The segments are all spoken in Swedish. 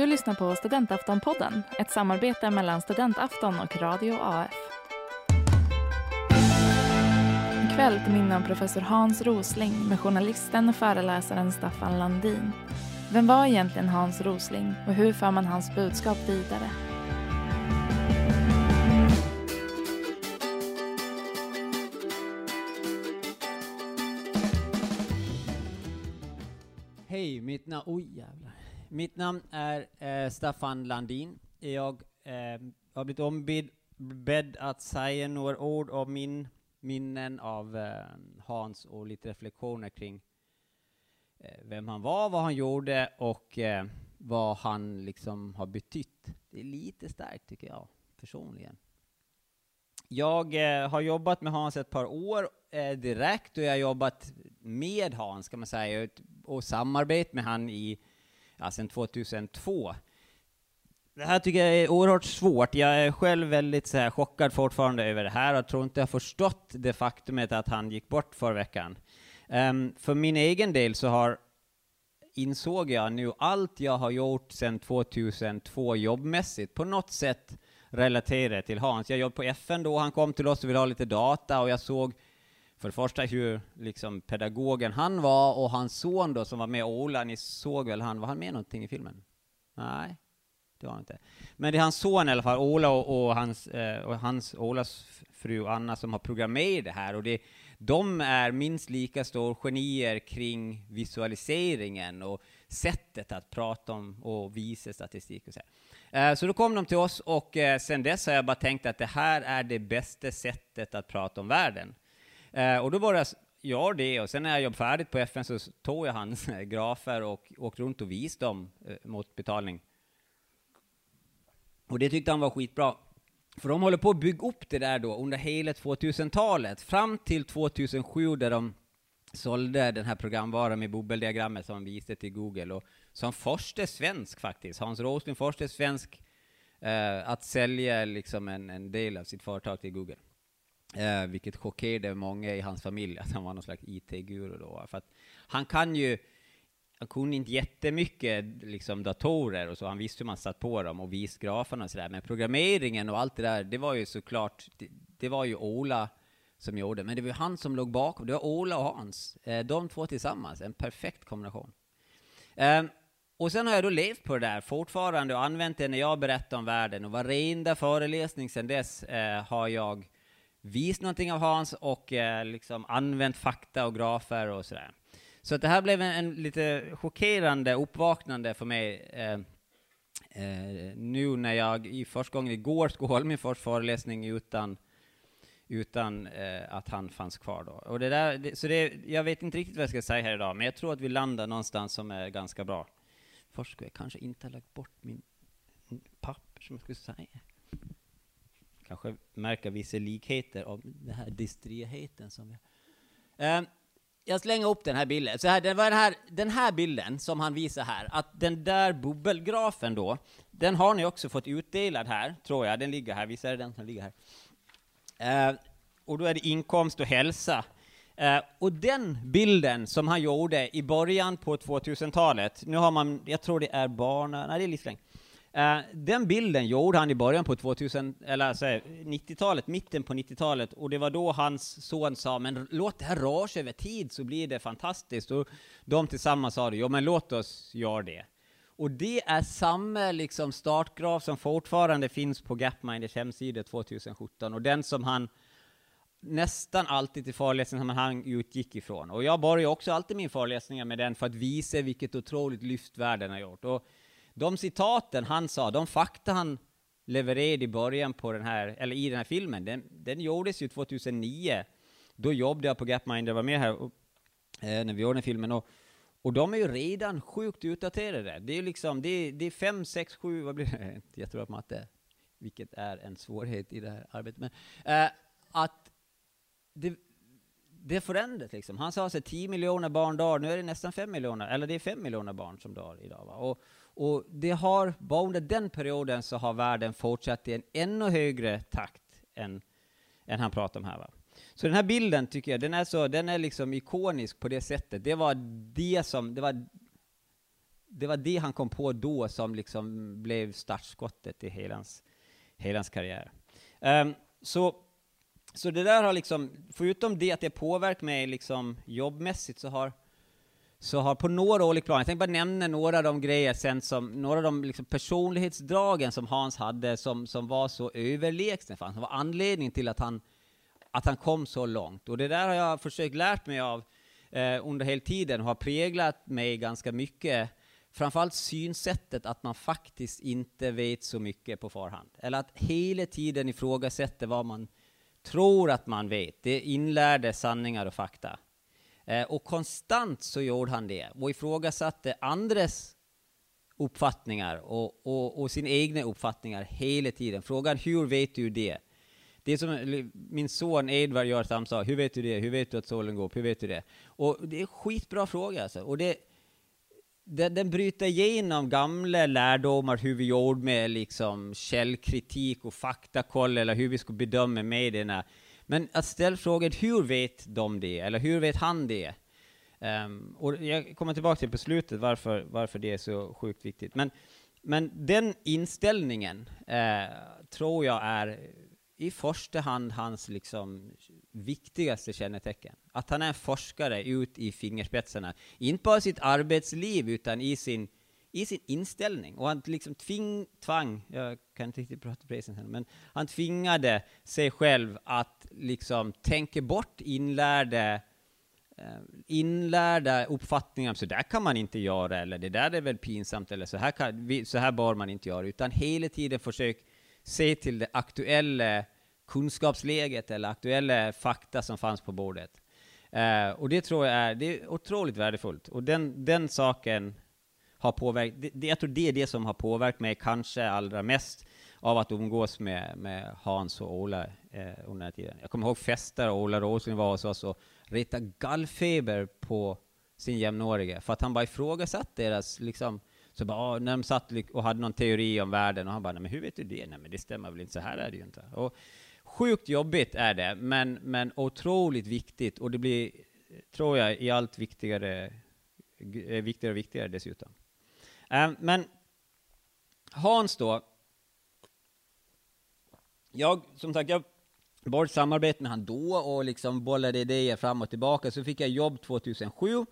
Du lyssnar på Studentaftonpodden, ett samarbete mellan Studentafton och Radio AF. Ikväll till minne av professor Hans Rosling med journalisten och föreläsaren Staffan Landin. Vem var egentligen Hans Rosling och hur för man hans budskap vidare? Hej, mitt namn... Oj, jävlar. Mitt namn är eh, Staffan Landin. Jag eh, har blivit ombedd att säga några ord om min minnen av eh, Hans och lite reflektioner kring eh, vem han var, vad han gjorde och eh, vad han liksom har betytt. Det är lite starkt tycker jag, personligen. Jag eh, har jobbat med Hans ett par år eh, direkt och jag har jobbat med Hans, kan man säga, och samarbetat med han i, ja, sedan 2002. Det här tycker jag är oerhört svårt. Jag är själv väldigt så här, chockad fortfarande över det här och tror inte jag förstått det faktumet att han gick bort förra veckan. Um, för min egen del så har insåg jag nu allt jag har gjort sedan 2002 jobbmässigt på något sätt relaterat till Hans. Jag jobbade på FN då, han kom till oss och ville ha lite data och jag såg för det första hur liksom pedagogen han var och hans son då som var med, Ola, ni såg väl han, var han med någonting i filmen? Nej, det var han inte. Men det är hans son i alla fall, Ola och, och hans, eh, och hans, Olas fru Anna som har programmerat det här och det, de är minst lika stor genier kring visualiseringen och sättet att prata om och visa statistik och så. Här. Eh, så då kom de till oss och eh, sen dess har jag bara tänkt att det här är det bästa sättet att prata om världen. Eh, och då började jag göra det, och sen när jag jobbade färdigt på FN så tog jag hans eh, grafer och åkte runt och visade dem eh, mot betalning. Och det tyckte han var skitbra. För de håller på att bygga upp det där då under hela 2000-talet, fram till 2007 där de sålde den här programvaran med bubbeldiagrammet som de visade till Google. Och som första svensk faktiskt, Hans Rosling, första svensk eh, att sälja liksom en, en del av sitt företag till Google. Eh, vilket chockerade många i hans familj, att han var någon slags IT-guru då. För att han kan ju, han kunde inte jättemycket liksom datorer och så, han visste hur man satt på dem och visade graferna och sådär, men programmeringen och allt det där, det var ju såklart, det, det var ju Ola som gjorde, men det var han som låg bakom, det var Ola och Hans, eh, de två tillsammans, en perfekt kombination. Eh, och sen har jag då levt på det där fortfarande och använt det när jag berättar om världen. Och varenda föreläsning sedan dess eh, har jag visat någonting av Hans och eh, liksom använt fakta och grafer och sådär. Så att det här blev en, en lite chockerande uppvaknande för mig eh, eh, nu när jag i första gången igår skulle hålla min första föreläsning utan utan eh, att han fanns kvar då. Och det där, det, så det, jag vet inte riktigt vad jag ska säga här idag, men jag tror att vi landar någonstans som är ganska bra. Först skulle jag kanske inte ha lagt bort min papper som jag skulle säga kanske märka vissa likheter av den här distriheten som jag... Ehm, jag slänger upp den här bilden. Så här, det var den här, den här bilden som han visar här, att den där bubbelgrafen då, den har ni också fått utdelad här, tror jag. Den ligger här, visst är det den som ligger här? Eh, och då är det inkomst och hälsa. Uh, och den bilden som han gjorde i början på 2000-talet, nu har man, jag tror det är barn, nej det är livslängd, Uh, den bilden gjorde han i början på 2000, eller alltså, 90-talet, mitten på 90-talet, och det var då hans son sa men låt det här röra sig över tid så blir det fantastiskt. Och de tillsammans sa det, jo men låt oss göra det. Och det är samma liksom startgraf som fortfarande finns på Gapminders hemsida 2017, och den som han nästan alltid i föreläsningssammanhang utgick ifrån. Och jag börjar också alltid min föreläsningar med den för att visa vilket otroligt lyft världen har gjort. Och de citaten han sa, de fakta han levererade i början på den här, eller i den här filmen, den, den gjordes ju 2009. Då jobbade jag på Gapmind, jag var med här och, eh, när vi gjorde den filmen, och, och de är ju redan sjukt utdaterade. Det är liksom, det är, det är fem, sex, sju, vad blir det? Inte jättebra på matte, vilket är en svårighet i det här arbetet. Men eh, att det, det förändras liksom. Han sa att 10 miljoner barn dör, nu är det nästan 5 miljoner, eller det är 5 miljoner barn som dör idag. Va? Och, och det har, bara under den perioden så har världen fortsatt i en ännu högre takt än, än han pratar om här. Va? Så den här bilden tycker jag, den är, så, den är liksom ikonisk på det sättet. Det var det som, det var det var det han kom på då som liksom blev startskottet i hela hans, hela hans karriär. Um, så, så det där har liksom, förutom det att det påverkar mig liksom jobbmässigt, så har så har på några olika plan, jag tänkte bara nämna några av de grejer sen som, några av de liksom personlighetsdragen som Hans hade som, som var så överlägsna för som var anledningen till att han, att han kom så långt. Och det där har jag försökt lärt mig av eh, under hela tiden och har präglat mig ganska mycket. Framförallt synsättet att man faktiskt inte vet så mycket på förhand. Eller att hela tiden ifrågasätta vad man tror att man vet. Det är inlärda sanningar och fakta. Eh, och konstant så gjorde han det och ifrågasatte andres uppfattningar och, och, och sina egna uppfattningar hela tiden. Frågan hur vet du det? Det är som min son Edvard gör samma sak. Hur vet du det? Hur vet du att solen går upp? Hur vet du det? Och det är en skitbra fråga alltså. Och det, den, den bryter igenom gamla lärdomar hur vi gjorde med liksom källkritik och faktakoll eller hur vi skulle bedöma medierna. Men att ställa frågan, hur vet de det? Eller hur vet han det? Um, och jag kommer tillbaka till på slutet varför, varför det är så sjukt viktigt. Men, men den inställningen uh, tror jag är i första hand hans liksom viktigaste kännetecken. Att han är forskare ut i fingerspetsarna. Inte bara i sitt arbetsliv, utan i sin i sin inställning. Och han liksom tving, tvang, jag kan inte riktigt prata present men han tvingade sig själv att liksom tänka bort inlärda eh, inlärda uppfattningar, så där kan man inte göra, eller det där är väl pinsamt, eller så här, kan, så här bör man inte göra, utan hela tiden försök se till det aktuella kunskapsläget eller aktuella fakta som fanns på bordet. Uh, och det tror jag är, det är otroligt värdefullt. Och den, den saken har påverkat, det, jag tror det är det som har påverkat mig kanske allra mest av att umgås med, med Hans och Ola eh, under den här tiden. Jag kommer ihåg fester, Ola Rosling var hos oss och retade gallfeber på sin jämnårige, för att han bara ifrågasatte deras, liksom, så bara, ah, när de satt och hade någon teori om världen, och han bara, nej men hur vet du det? Nej men det stämmer väl inte, så här är det ju inte. Och sjukt jobbigt är det, men, men otroligt viktigt, och det blir, tror jag, i allt viktigare, viktigare och viktigare dessutom. Ehm, men Hans då, jag, som sagt, jag var ett samarbete med han då och liksom bollade idéer fram och tillbaka, så fick jag jobb 2007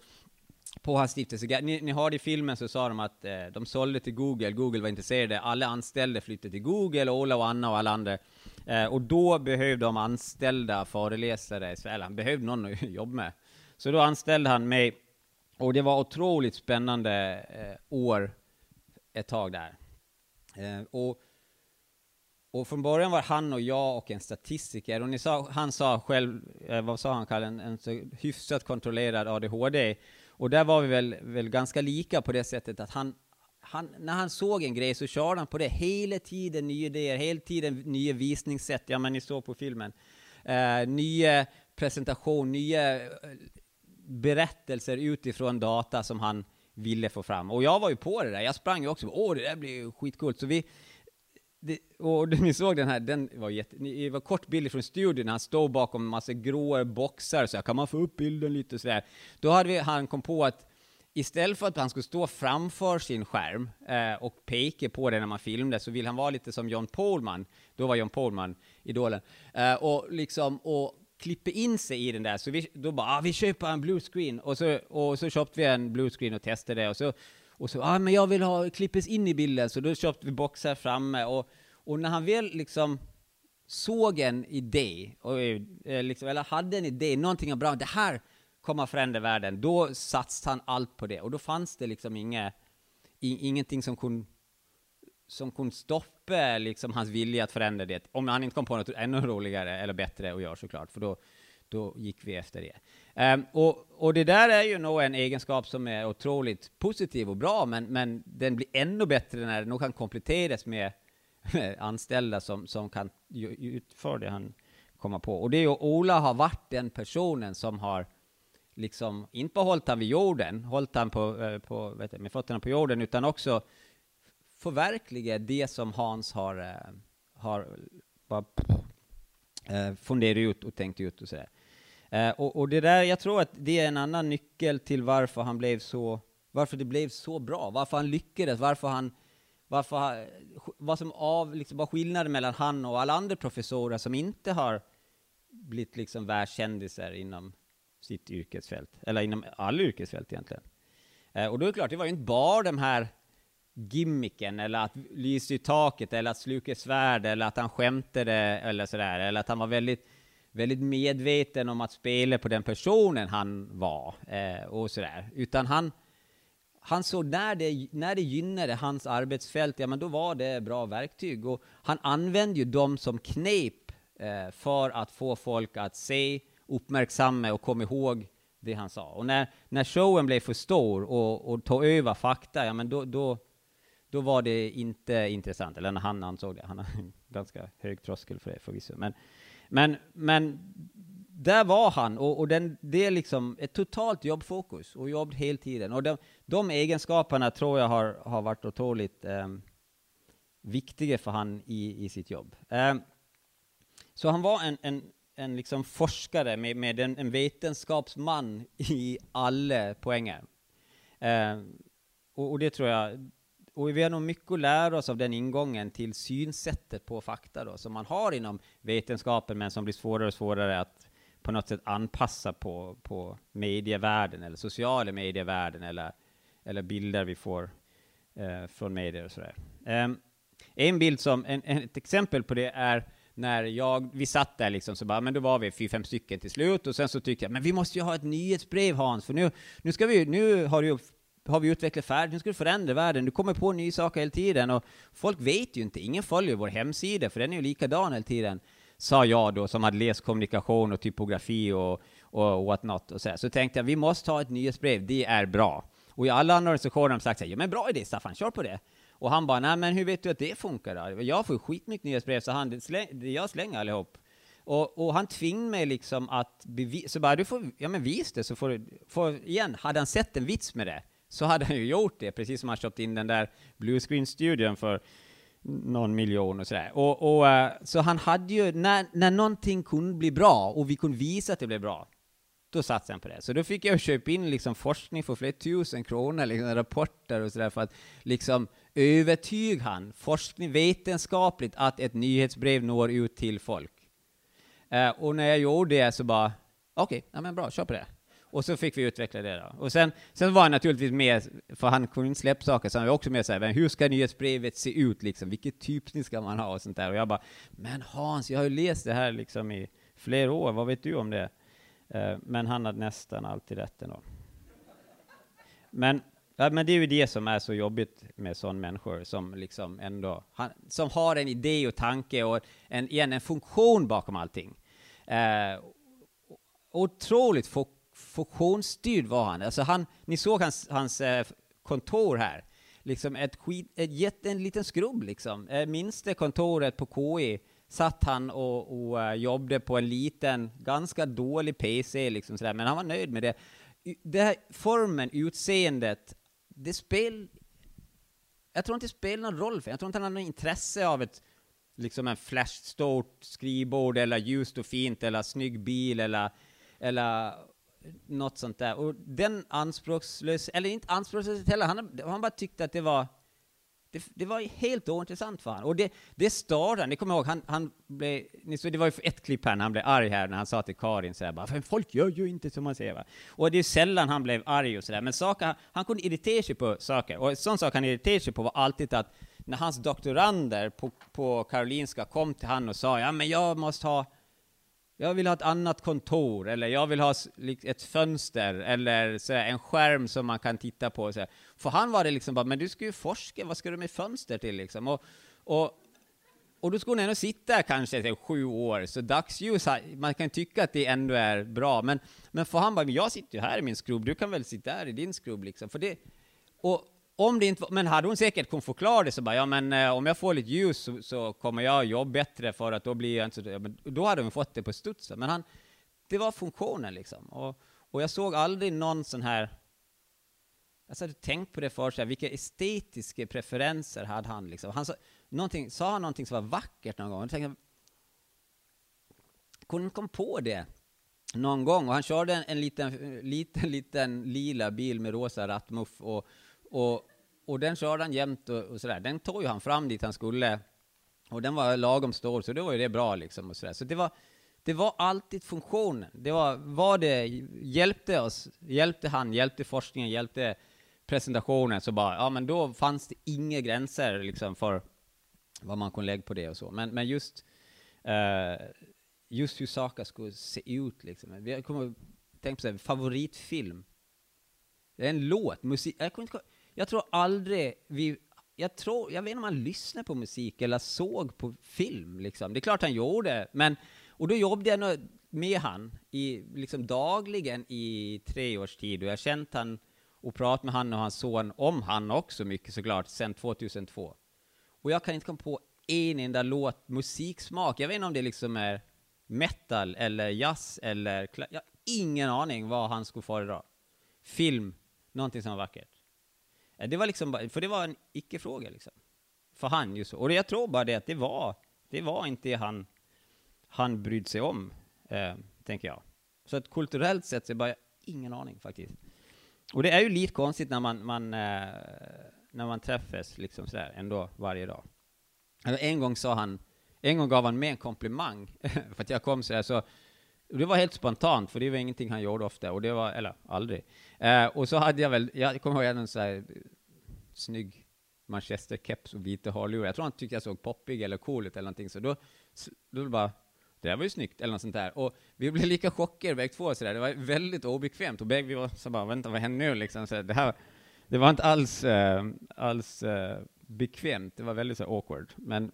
på hans stiftelse. Ni, ni hörde i filmen så sa de att eh, de sålde till Google, Google var intresserade, alla anställda flyttade till Google, Ola och Anna och alla andra. Eh, och då behövde de anställda föreläsare, eller han behövde någon att jobba med. Så då anställde han mig och det var otroligt spännande eh, år ett tag där. Eh, och, och från början var han och jag och en statistiker, och ni sa, han sa själv, eh, vad sa han Kalle, en, en så hyfsat kontrollerad ADHD. Och där var vi väl, väl ganska lika på det sättet att han, han, när han såg en grej så körde han på det hela tiden, nya idéer, hela tiden nya visningssätt, ja men ni såg på filmen. Eh, nya presentation, nya eh, berättelser utifrån data som han ville få fram. Och jag var ju på det där, jag sprang ju också, åh det där blir ju skitcoolt. Så vi, det, och ni såg den här, den var jätte, det var kort bild från studion, han stod bakom en massa gråa boxar, så här, kan man få upp bilden lite och sådär. Då hade vi, han kom på att istället för att han skulle stå framför sin skärm eh, och peka på den när man filmade, så vill han vara lite som John Pohlman, då var John Pohlman idolen, eh, och liksom, och klipper in sig i den där, så vi, då bara, ah, vi köper en blue screen, och så, och så köpte vi en blue screen och testade det, och så, och så, ah, men jag vill ha klippes in i bilden, så då köpte vi boxar framme, och, och när han väl liksom såg en idé, och, eh, liksom, eller hade en idé, någonting bra, det här kommer förändra världen, då satsade han allt på det, och då fanns det liksom inga, ingenting som kunde som kunde stoppa liksom hans vilja att förändra det, om han inte kom på något ännu roligare eller bättre att göra såklart, för då, då gick vi efter det. Um, och, och det där är ju nog en egenskap som är otroligt positiv och bra, men, men den blir ännu bättre när den nog kan kompletteras med, med anställda som, som kan utföra det han kommer på. Och det är ju, Ola har varit den personen som har liksom, inte bara hållit han vid jorden, hållit han på, eh, på, vet jag, med fötterna på jorden, utan också förverkliga det som Hans har, eh, har bara, eh, funderat ut och tänkt ut och sådär. Eh, och, och, det där, jag tror att det är en annan nyckel till varför han blev så, varför det blev så bra, varför han lyckades, varför han, varför, vad som av, liksom, var skillnaden mellan han och alla andra professorer som inte har blivit liksom världskändisar inom sitt yrkesfält, eller inom alla yrkesfält egentligen. Eh, och då är det klart, det var ju inte bara de här gimmicken, eller att lysa i taket, eller att sluka svärd, eller att han skämtade, eller sådär, eller att han var väldigt, väldigt medveten om att spela på den personen han var, eh, och sådär. Utan han, han såg när det, när det gynnade hans arbetsfält, ja men då var det bra verktyg. Och han använde ju dem som knep eh, för att få folk att se, uppmärksamma och komma ihåg det han sa. Och när, när showen blev för stor och, och tog över fakta, ja men då, då, då var det inte intressant. Eller när han ansåg det. Han har en ganska hög tröskel för det förvisso. Men, men, men där var han, och, och den, det är liksom ett totalt jobbfokus och jobb hela tiden. Och de, de egenskaperna tror jag har, har varit otroligt eh, viktiga för han i, i sitt jobb. Eh, så han var en, en, en liksom forskare med, med en, en vetenskapsman i alla poänger. Eh, och, och, det tror jag, och vi har nog mycket att lära oss av den ingången till synsättet på fakta då, som man har inom vetenskapen, men som blir svårare och svårare att på något sätt anpassa på, på medievärlden, eller sociala medievärlden, eller, eller bilder vi får eh, från medier och sådär. Um, en bild som, en, ett exempel på det är när jag, vi satt där liksom, så bara, men då var vi fyra, fem stycken till slut, och sen så tyckte jag, men vi måste ju ha ett nyhetsbrev Hans, för nu, nu ska vi, nu har du har vi utvecklat färdigt, nu ska du förändra världen, du kommer på nya saker hela tiden, och folk vet ju inte, ingen följer vår hemsida, för den är ju likadan hela tiden, sa jag då, som hade läst kommunikation och typografi och, och what not, och så, så tänkte jag, vi måste ha ett nyhetsbrev, det är bra. Och i alla andra organisationer har de sagt så här, ja men bra idé Staffan, kör på det. Och han bara, nej men hur vet du att det funkar då? Jag får skitmycket nyhetsbrev, så han, jag slänger allihop. Och, och han tvingade mig liksom att bevisa, så bara, du får, ja men vis det så får du, får, igen, hade han sett en vits med det, så hade han ju gjort det, precis som han köpt in den där bluescreen-studion för någon miljon och sådär. Och, och, eh, så han hade ju, när, när någonting kunde bli bra, och vi kunde visa att det blev bra, då satsade han på det. Så då fick jag köpa in liksom forskning för flera tusen kronor, liksom rapporter och sådär, för att liksom övertyga han, forskning vetenskapligt, att ett nyhetsbrev når ut till folk. Uh, och när jag gjorde det så bara, okej, okay, ja men bra, kör på det. Och så fick vi utveckla det då. Och sen, sen var han naturligtvis med, för han kunde inte släppa saker, så han var också med såhär, hur ska nyhetsbrevet se ut liksom? Vilket typsnitt ska man ha och sånt där? Och jag bara, men Hans, jag har ju läst det här liksom i flera år, vad vet du om det? Uh, men han hade nästan alltid rätt ändå. Men, ja, men det är ju det som är så jobbigt med sådana människor som liksom ändå, han, som har en idé och tanke och en, igen, en funktion bakom allting. Uh, otroligt fokuserad funktionsstyrd var han. Alltså han, ni såg hans, hans eh, kontor här. Liksom ett, skit, ett jätte, en liten skrubb liksom. Eh, Minsta kontoret på KI satt han och, och eh, jobbade på en liten, ganska dålig PC liksom sådär, men han var nöjd med det. Det här formen, utseendet, det spel... Jag tror inte det spelar någon roll för Jag tror inte han har något intresse av ett liksom en flashstort skrivbord eller ljust och fint eller snygg bil eller, eller något sånt där. Och den anspråkslös, eller inte anspråkslöshet heller, han, han bara tyckte att det var det, det, var helt ointressant för honom. Och det, det startade, ni kommer ihåg, han, han blev, ni såg, det var ju ett klipp här när han blev arg här, när han sa till Karin så här, bara, för folk gör ju inte som man säger va. Och det är sällan han blev arg och sådär, men saker, han kunde irritera sig på saker. Och en sån sak han irriterade sig på var alltid att när hans doktorander på, på Karolinska kom till han och sa, ja men jag måste ha jag vill ha ett annat kontor, eller jag vill ha ett fönster, eller så en skärm som man kan titta på. Så För han var det liksom bara, men du ska ju forska, vad ska du med fönster till liksom? Och, och, och då skulle hon ändå sitta kanske till sju år, så dagsljus, man kan tycka att det ändå är bra, men, men för han bara, men jag sitter ju här i min skrubb, du kan väl sitta här i din skrubb liksom. För det, och, om det inte men hade hon säkert kunnat förklara det så bara, ja men eh, om jag får lite ljus så, så, kommer jag jobba bättre för att då blir jag inte så, ja, men då hade hon fått det på studs. Men han, det var funktionen liksom. Och, och jag såg aldrig någon sån här, jag hade tänkt på det för sig, vilka estetiska preferenser hade han liksom. Han sa, någonting, sa han någonting som var vackert någon gång? Jag tänkte, kunde inte komma på det någon gång, och han körde en, en liten, liten, liten lila bil med rosa rattmuff, och, och, och den körde han jämt och, och sådär. Den tog ju han fram dit han skulle, och den var lagom stor, så då var ju det bra liksom och sådär. Så det var, det var alltid funktionen. Det var vad det hjälpte oss, hjälpte han, hjälpte forskningen, hjälpte presentationen, så bara, ja men då fanns det inga gränser liksom för vad man kunde lägga på det och så. Men, men just, uh, just hur saker skulle se ut liksom. Jag kommer tänka på så här, favoritfilm. Det är en låt, musik. Jag, kommer inte, jag tror aldrig vi jag tror, jag vet inte om han lyssnade på musik eller såg på film liksom. Det är klart han gjorde, men, och då jobbade jag med han i, liksom dagligen i tre års tid, och jag har känt han och pratat med han och hans son om han också mycket såklart, sedan 2002. Och jag kan inte komma på en enda låt, musiksmak, jag vet inte om det liksom är metal eller jazz eller, jag har ingen aning vad han skulle föredra. Film, någonting som var vackert. Det var liksom, för det var en icke-fråga liksom. För han ju så. Och jag tror bara det att det var, det var inte han, han brydde sig om, eh, tänker jag. Så att kulturellt sett så är bara ingen aning faktiskt. Och det är ju lite konstigt när man, man eh, när man träffas liksom sådär ändå varje dag. Alltså, en gång sa han, en gång gav han mig en komplimang för att jag kom sådär så det var helt spontant, för det var ingenting han gjorde ofta, och det var, eller aldrig. Eh, och så hade jag väl, jag kommer ihåg en så här eh, snygg manchesterkeps och vita hörlurar. Jag tror han tyckte jag såg poppig eller cool ut eller någonting, så då, då bara, det där var ju snyggt, eller något sånt där. Och vi blev lika chockade bägge två, så där. det var väldigt obekvämt, och bägge vi var så bara, vänta, vad händer nu liksom? Så det här, det var inte alls, äh, alls äh, bekvämt, det var väldigt så awkward. Men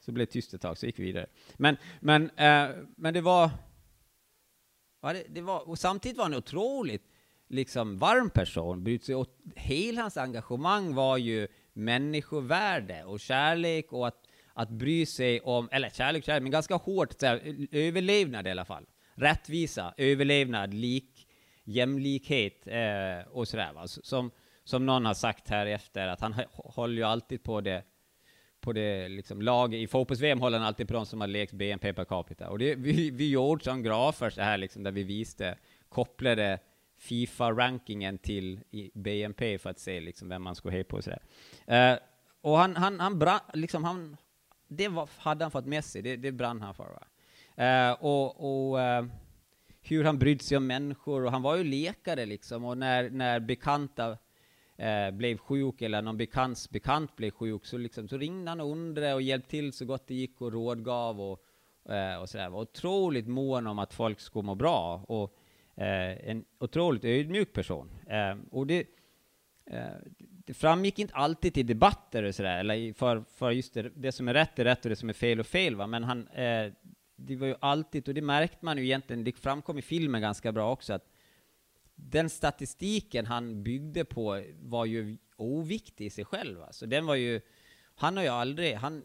så blev det tyst ett tag, så gick vi vidare. Men, men, äh, men det var, ja, det, det, var, och samtidigt var han otroligt liksom varm person, brydde sig åt, hela hans engagemang var ju människovärde och kärlek och att, att bry sig om, eller kärlek, kärlek, men ganska hårt, så här, överlevnad i alla fall. Rättvisa, överlevnad, lik, jämlikhet eh, och sådär. Va? Som, som någon har sagt här efter, att han håller ju alltid på det på det liksom, laget. I fotbolls-VM håller han alltid på de som har lekt BNP per capita. Och det, vi, vi gjorde som grafer så här liksom, där vi visste, kopplade Fifa-rankingen till BNP för att se liksom, vem man skulle heja på och sådär. Uh, och han, han, han brann, liksom, han, det var, hade han fått med sig, det, det brann han för. Uh, och, och uh, hur han brydde sig om människor, och han var ju läkare liksom, och när, när bekanta eh, blev sjuk eller någon bekants bekant blev sjuk så, liksom, så ringde han och undrade och hjälpte till så gott det gick och rådgav och, eh, och sådär. Var otroligt mån om att folk skulle må bra och eh, en otroligt ödmjuk person. Eh, och det, eh, det framgick inte alltid i debatter och sådär, eller för, för just det, det, som är rätt är rätt och det som är fel och fel, va? men han, eh, det var ju alltid, och det märkte man ju egentligen, det framkom i filmen ganska bra också, att den statistiken han byggde på var ju oviktig i sig själv. Alltså den var ju, han har ju aldrig, han,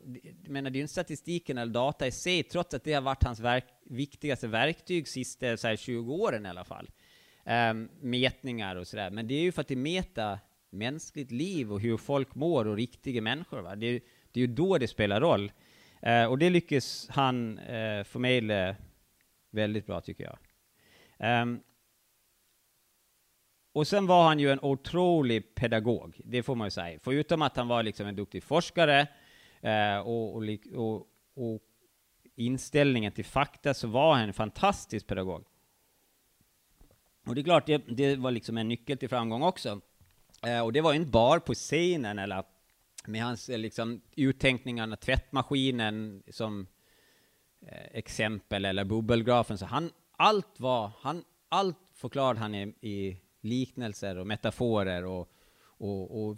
menar det är ju inte statistiken eller data i sig, trots att det har varit hans verk, viktigaste verktyg sista så här, 20 åren i alla fall. Um, mätningar och sådär, men det är ju för att det mäter mänskligt liv och hur folk mår och riktiga människor. Va? Det, är, det är ju då det spelar roll. Uh, och det lyckas han uh, förmedla väldigt bra, tycker jag. Um, och sen var han ju en otrolig pedagog, det får man ju säga. Förutom att han var liksom en duktig forskare eh, och, och, och, och, inställningen till fakta så var han en fantastisk pedagog. Och det är klart, det, det var liksom en nyckel till framgång också. Eh, och det var inte bara på scenen eller med hans eh, liksom, uttänkningar, tvättmaskinen som eh, exempel eller bubbelgrafen. Så han, allt var, han, allt förklarade han i, i liknelser och metaforer och, och, och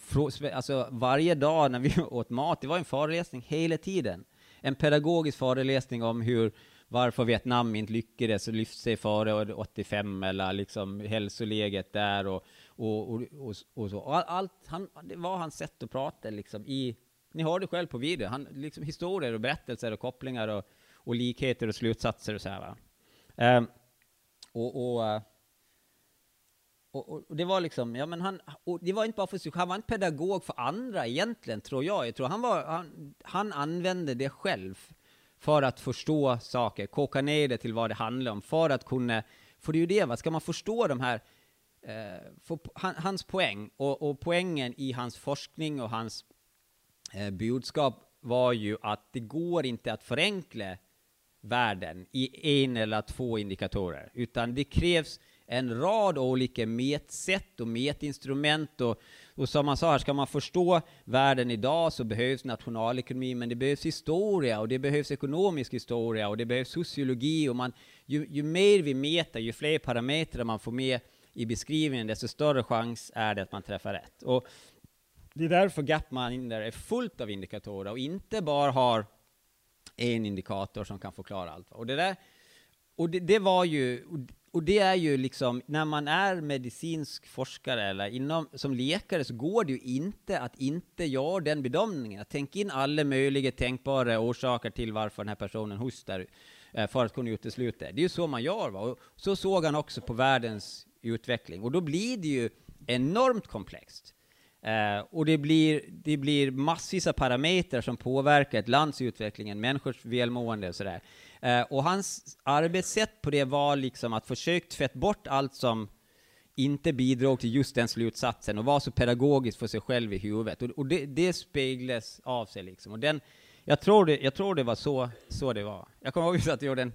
alltså varje dag när vi åt mat, det var en föreläsning hela tiden. En pedagogisk föreläsning om hur, varför Vietnam inte lyckades lyfta sig före 85 eller liksom hälsoläget där och, och, och, och, och så. Allt, han, det var hans sätt att prata liksom i, ni hörde själv på video, han, liksom historier och berättelser och kopplingar och, och likheter och slutsatser och så här va. Um, och, och eh, och, och, det var liksom, ja men han, det var inte bara för sig, han var inte pedagog för andra egentligen, tror jag. Jag tror han var, han, han använde det själv för att förstå saker, koka ner det till vad det handlar om, för att kunna, för det är ju det, va? ska man förstå de här, eh, för, han, hans poäng, och, och, poängen i hans forskning och hans eh, budskap var ju att det går inte att förenkla världen i en eller två indikatorer, utan det krävs en rad olika mätsätt och mätinstrument och, och som man sa här, ska man förstå världen idag så behövs nationalekonomi, men det behövs historia och det behövs ekonomisk historia och det behövs sociologi och man, ju, ju mer vi mäter, ju fler parametrar man får med i beskrivningen, desto större chans är det att man träffar rätt. Och det är därför Gapminder är fullt av indikatorer och inte bara har en indikator som kan förklara allt. Och det där, och det, det var ju, och det är ju liksom, när man är medicinsk forskare eller inom, som läkare så går det ju inte att inte göra den bedömningen, att tänka in alla möjliga tänkbara orsaker till varför den här personen hostar eh, för att kunna utesluta det. Det är ju så man gör. Va? Och så såg han också på världens utveckling. Och då blir det ju enormt komplext. Eh, och det blir, det blir massvis av parametrar som påverkar ett lands utveckling, människors välmående och sådär. Eh, och hans arbetssätt på det var liksom att försöka tvätta bort allt som inte bidrog till just den slutsatsen och var så pedagogisk för sig själv i huvudet. Och, och det, det speglas av sig liksom. Och den, jag, tror det, jag tror det var så, så det var. Jag kommer ihåg att jag gjorde en,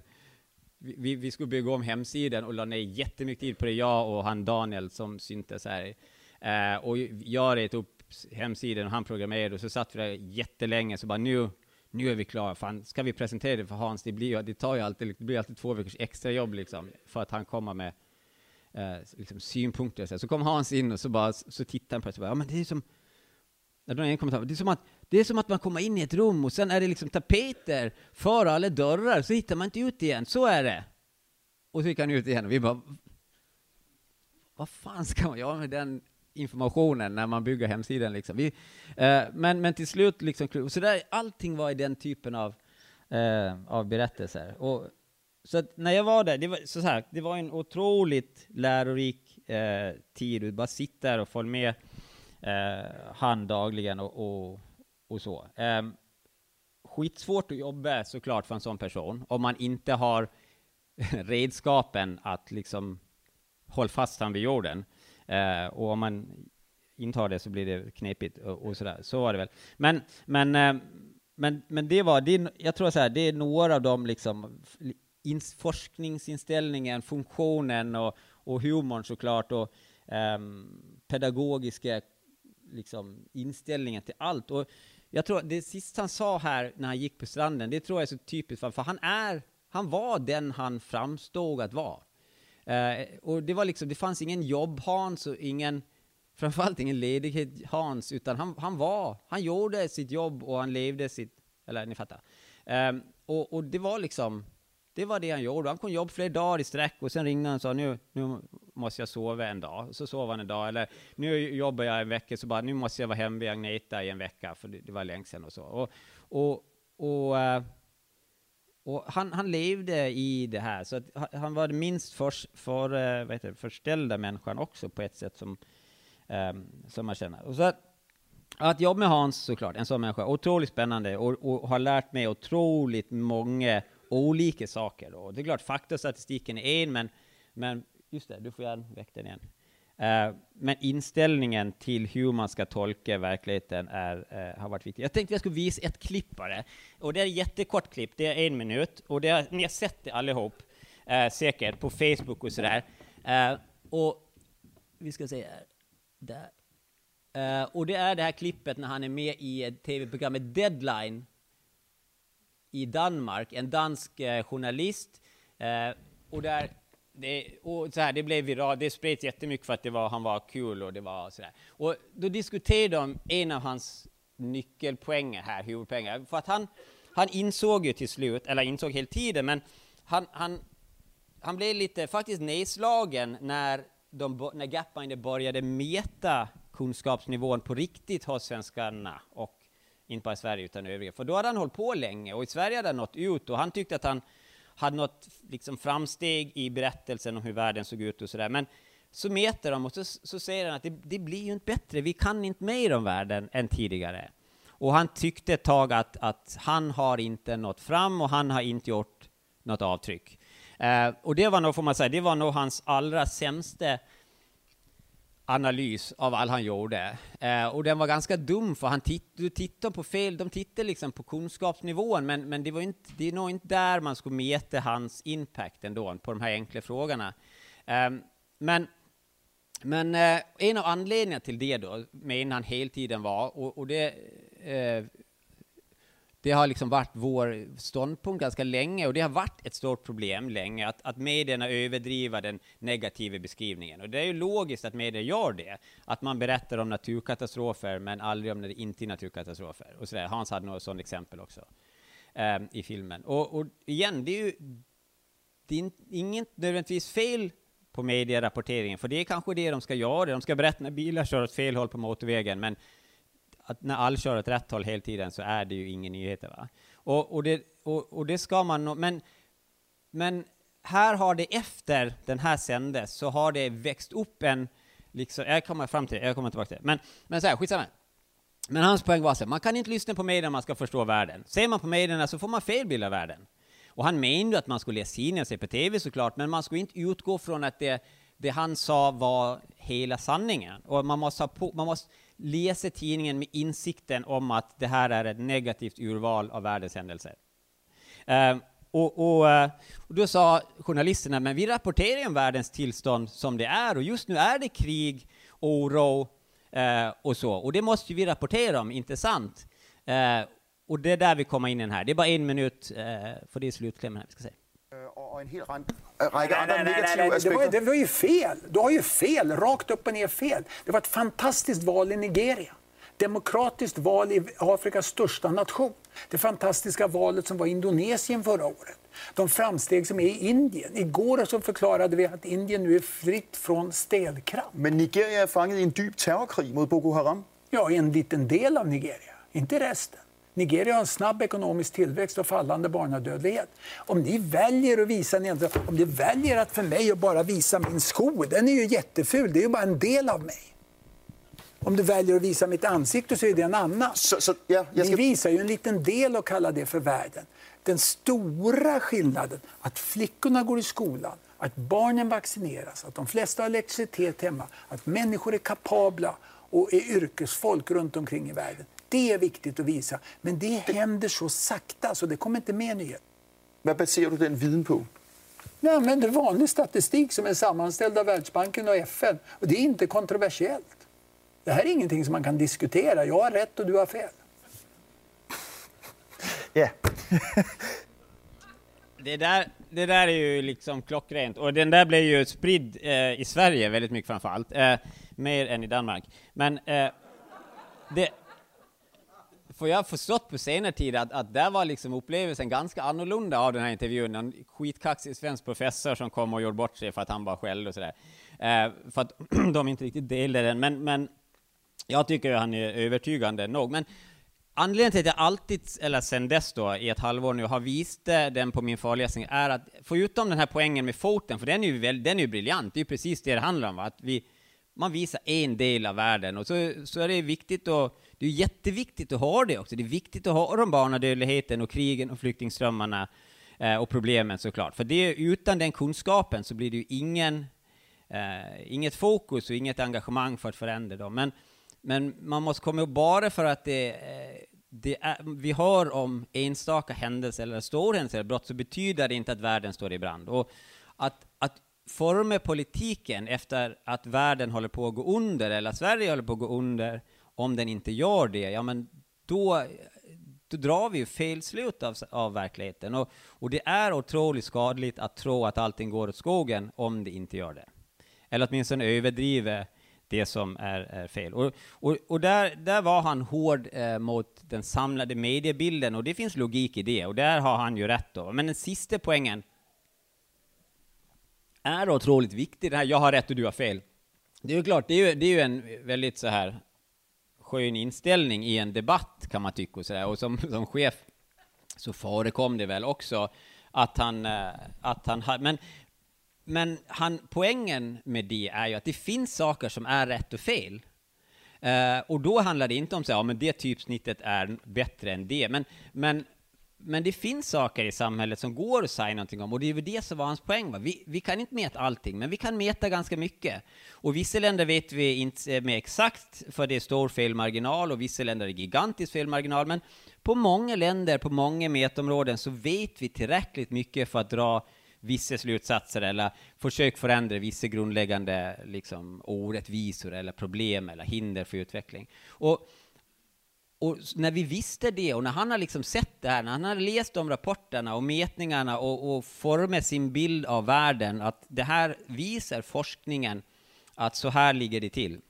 vi, vi skulle bygga om hemsidan och la ner jättemycket tid på det, jag och han Daniel som syntes här Eh, och jag retade upp hemsidan och han programmerade och så satt vi där jättelänge så bara nu, nu är vi klara. Fan, ska vi presentera det för Hans? Det, blir, det tar ju alltid, det blir alltid två veckors extra jobb liksom för att han kommer med eh, liksom synpunkter. Så, så kom Hans in och så bara så tittar han på det och bara, ja men det är som det är som att det är som att man kommer in i ett rum och sen är det liksom tapeter för alla dörrar, så hittar man inte ut igen. Så är det. Och så gick han ut igen och vi bara, vad fan ska man göra med den informationen när man bygger hemsidan. Liksom. Vi, eh, men, men till slut, liksom, så där, allting var i den typen av, eh, av berättelser. Och, så när jag var där, det var, så här, det var en otroligt lärorik eh, tid, du bara sitter och följer med eh, han dagligen och, och, och så. Eh, skitsvårt att jobba såklart för en sån person, om man inte har redskapen att liksom hålla fast han vid jorden. Eh, och om man intar det så blir det knepigt och, och sådär. Så var det väl. Men, men, eh, men, men det var, det, jag tror så här, det är några av de liksom ins, forskningsinställningen, funktionen och, och humorn såklart och eh, pedagogiska liksom, inställningen till allt. Och jag tror det sista han sa här när han gick på stranden, det tror jag är så typiskt för, för han är, han var den han framstod att vara. Uh, och det var liksom, det fanns ingen jobb-Hans och ingen, framförallt ingen ledighet-Hans, utan han, han var, han gjorde sitt jobb och han levde sitt, eller ni fattar. Um, och, och, det var liksom, det var det han gjorde. Han kunde jobba flera dagar i sträck och sen ringde han och sa nu, nu måste jag sova en dag. Så sov han en dag. Eller nu jobbar jag en vecka, så bara nu måste jag vara hemma vid Agneta i en vecka, för det, det var länge sedan och så. Och, och, och uh, och han, han levde i det här, så att han var den minst för, för, eh, vad heter det, förställda människan också på ett sätt som, um, som man känner. Och så att, att jobba med Hans såklart, en sån människa, otroligt spännande och, och har lärt mig otroligt många olika saker. Då. Det är klart, faktastatistiken är en, men, men just det, du får gärna väcka den igen. Uh, men inställningen till hur man ska tolka verkligheten är, uh, har varit viktig. Jag tänkte jag skulle visa ett klipp bara. Och det är ett jättekort klipp, det är en minut. Och det är, ni har sett det allihop, uh, säkert, på Facebook och sådär. och vi ska se här. Där. och det är det här klippet när han är med i tv-programmet Deadline i Danmark, en dansk journalist. och där det, och så här, det blev viralt, det spreds jättemycket för att det var, han var kul och det var sådär. Och då diskuterade de en av hans nyckelpoänger här, huvudpoänger, för att han, han insåg ju till slut, eller insåg hela tiden, men han, han, han blev lite faktiskt nedslagen när, de, när Gapminder började mäta kunskapsnivån på riktigt hos svenskarna och inte bara i Sverige utan övriga. För då hade han hållit på länge och i Sverige hade han nått ut och han tyckte att han hade något liksom, framsteg i berättelsen om hur världen såg ut och sådär. Men så mäter de och så, så säger han att det, det, blir ju inte bättre, vi kan inte mer om världen än tidigare. Och han tyckte ett tag att, att han har inte nått fram och han har inte gjort något avtryck. Eh, och det var nog, får man säga, det var nog hans allra sämsta analys av allt han gjorde. Eh, och den var ganska dum, för han titt, du tittar på fel, de tittar liksom på kunskapsnivån, men, men det, var inte, det är nog inte där man skulle mäta hans impact ändå, på de här enkla frågorna. Eh, men men eh, en av anledningarna till det då, menar han hela tiden var, och, och det, eh, det har liksom varit vår ståndpunkt ganska länge, och det har varit ett stort problem länge, att, att medierna överdriver den negativa beskrivningen. Och det är ju logiskt att medier gör det, att man berättar om naturkatastrofer, men aldrig om när det inte är naturkatastrofer. Och sådär. Hans hade något sådant exempel också eh, i filmen. Och, och igen, det är ju det är inget nödvändigtvis fel på medierapporteringen, för det är kanske det de ska göra. De ska berätta när bilar kör åt fel håll på motorvägen, men att när alla kör åt rätt håll hela tiden så är det ju ingen nyheter. Va? Och, och, det, och, och det ska man nog, men, men här har det efter den här sändes så har det växt upp en, liksom, jag kommer fram till det, jag kommer tillbaka till det, men, men så här, skitsamma. Men hans poäng var så man kan inte lyssna på medierna om man ska förstå världen. Ser man på medierna så får man fel bild av världen. Och han menade att man skulle läsa tidningar och se på TV såklart, men man skulle inte utgå från att det, det han sa var hela sanningen. Och man måste, på, man måste läsa tidningen med insikten om att det här är ett negativt urval av världens händelser. Eh, och, och, och, då sa journalisterna, men vi rapporterar om världens tillstånd som det är, och just nu är det krig, oro eh, och så, och det måste vi rapportera om, inte sant? Eh, och det är där vi kommer in i den här. Det är bara en minut, eh, för det är slutklämmen här vi ska säga. Eh, och en hel räcka andra negativa aspekter. Det var, det var ju fel. Du har ju fel, rakt upp och ner fel. Det var ett fantastiskt val i Nigeria. Demokratiskt val i Afrikas största nation. Det fantastiska valet som var i Indonesien förra året. De framsteg som är i Indien. Igår så förklarade vi att Indien nu är fritt från städkramp. Men Nigeria är fångat i en djup terrorkrig mot Boko Haram. Ja, en liten del av Nigeria, inte resten. Nigeria har en snabb ekonomisk tillväxt och fallande barnadödlighet. Om ni väljer att visa om ni väljer att för mig att bara visa min sko, den är ju jätteful, det är ju bara en del av mig. Om du väljer att visa mitt ansikte så är det en annan. Så, så, ja, ska... Ni visar ju en liten del och kallar det för världen. Den stora skillnaden, att flickorna går i skolan, att barnen vaccineras, att de flesta har elektricitet hemma, att människor är kapabla och är yrkesfolk runt omkring i världen. Det är viktigt att visa. Men det händer så sakta så det kommer inte med nyhet. Vad baserar du den viden på? Jag använder vanlig statistik som är sammanställd av Världsbanken och FN. Och det är inte kontroversiellt. Det här är ingenting som man kan diskutera. Jag har rätt och du har fel. Yeah. det, där, det där är ju liksom klockrent. Och den där blev ju spridd eh, i Sverige väldigt mycket framför allt. Eh, mer än i Danmark. Men eh, det, för jag har förstått på senare tid att, att där var liksom upplevelsen ganska annorlunda av den här intervjun. En skitkaxig svensk professor som kom och gjorde bort sig för att han var själv och sådär. Eh, för att de inte riktigt delade den. Men, men jag tycker han är övertygande nog. Men anledningen till att jag alltid, eller sen dess då, i ett halvår nu, har visat den på min föreläsning är att, förutom den här poängen med foten, för den är ju, väl, den är ju briljant, det är ju precis det det handlar om, va? att vi, man visar en del av världen, och så, så är det viktigt att det är jätteviktigt att ha det också. Det är viktigt att ha om barnadödligheten och krigen och flyktingströmmarna eh, och problemen såklart. För det, utan den kunskapen så blir det ju ingen, eh, inget fokus och inget engagemang för att förändra dem. Men, men man måste komma ihåg, bara för att det, eh, det är, vi hör om enstaka händelser eller stora händelser brott, så betyder det inte att världen står i brand. Och att forma politiken efter att världen håller på att gå under, eller att Sverige håller på att gå under, om den inte gör det, ja men då, då drar vi ju fel slut av, av verkligheten. Och, och det är otroligt skadligt att tro att allting går åt skogen om det inte gör det. Eller åtminstone överdriva det som är, är fel. Och, och, och, där, där var han hård eh, mot den samlade mediebilden, och det finns logik i det, och där har han ju rätt då. Men den sista poängen är otroligt viktig, det här jag har rätt och du har fel. Det är ju klart, det är ju, det är ju en väldigt så här skön inställning i en debatt kan man tycka och sådär. Och som, som chef så förekom det väl också att han, eh, att han hade, men, men han, poängen med det är ju att det finns saker som är rätt och fel. Uh, och då handlar det inte om så här, ja, men det typsnittet är bättre än det, men, men men det finns saker i samhället som går att säga någonting om, och det är väl det som var hans poäng. Va? Vi, vi kan inte mäta allting, men vi kan mäta ganska mycket. Och vissa länder vet vi inte eh, med exakt, för det är stor felmarginal, och vissa länder är gigantisk felmarginal, men på många länder, på många mätområden, så vet vi tillräckligt mycket för att dra vissa slutsatser eller försök förändra vissa grundläggande liksom, orättvisor eller problem eller hinder för utveckling. Och och när vi visste det och när han har liksom sett det här, när han har läst de rapporterna och mätningarna och, och format sin bild av världen, att det här visar forskningen att så här ligger det till.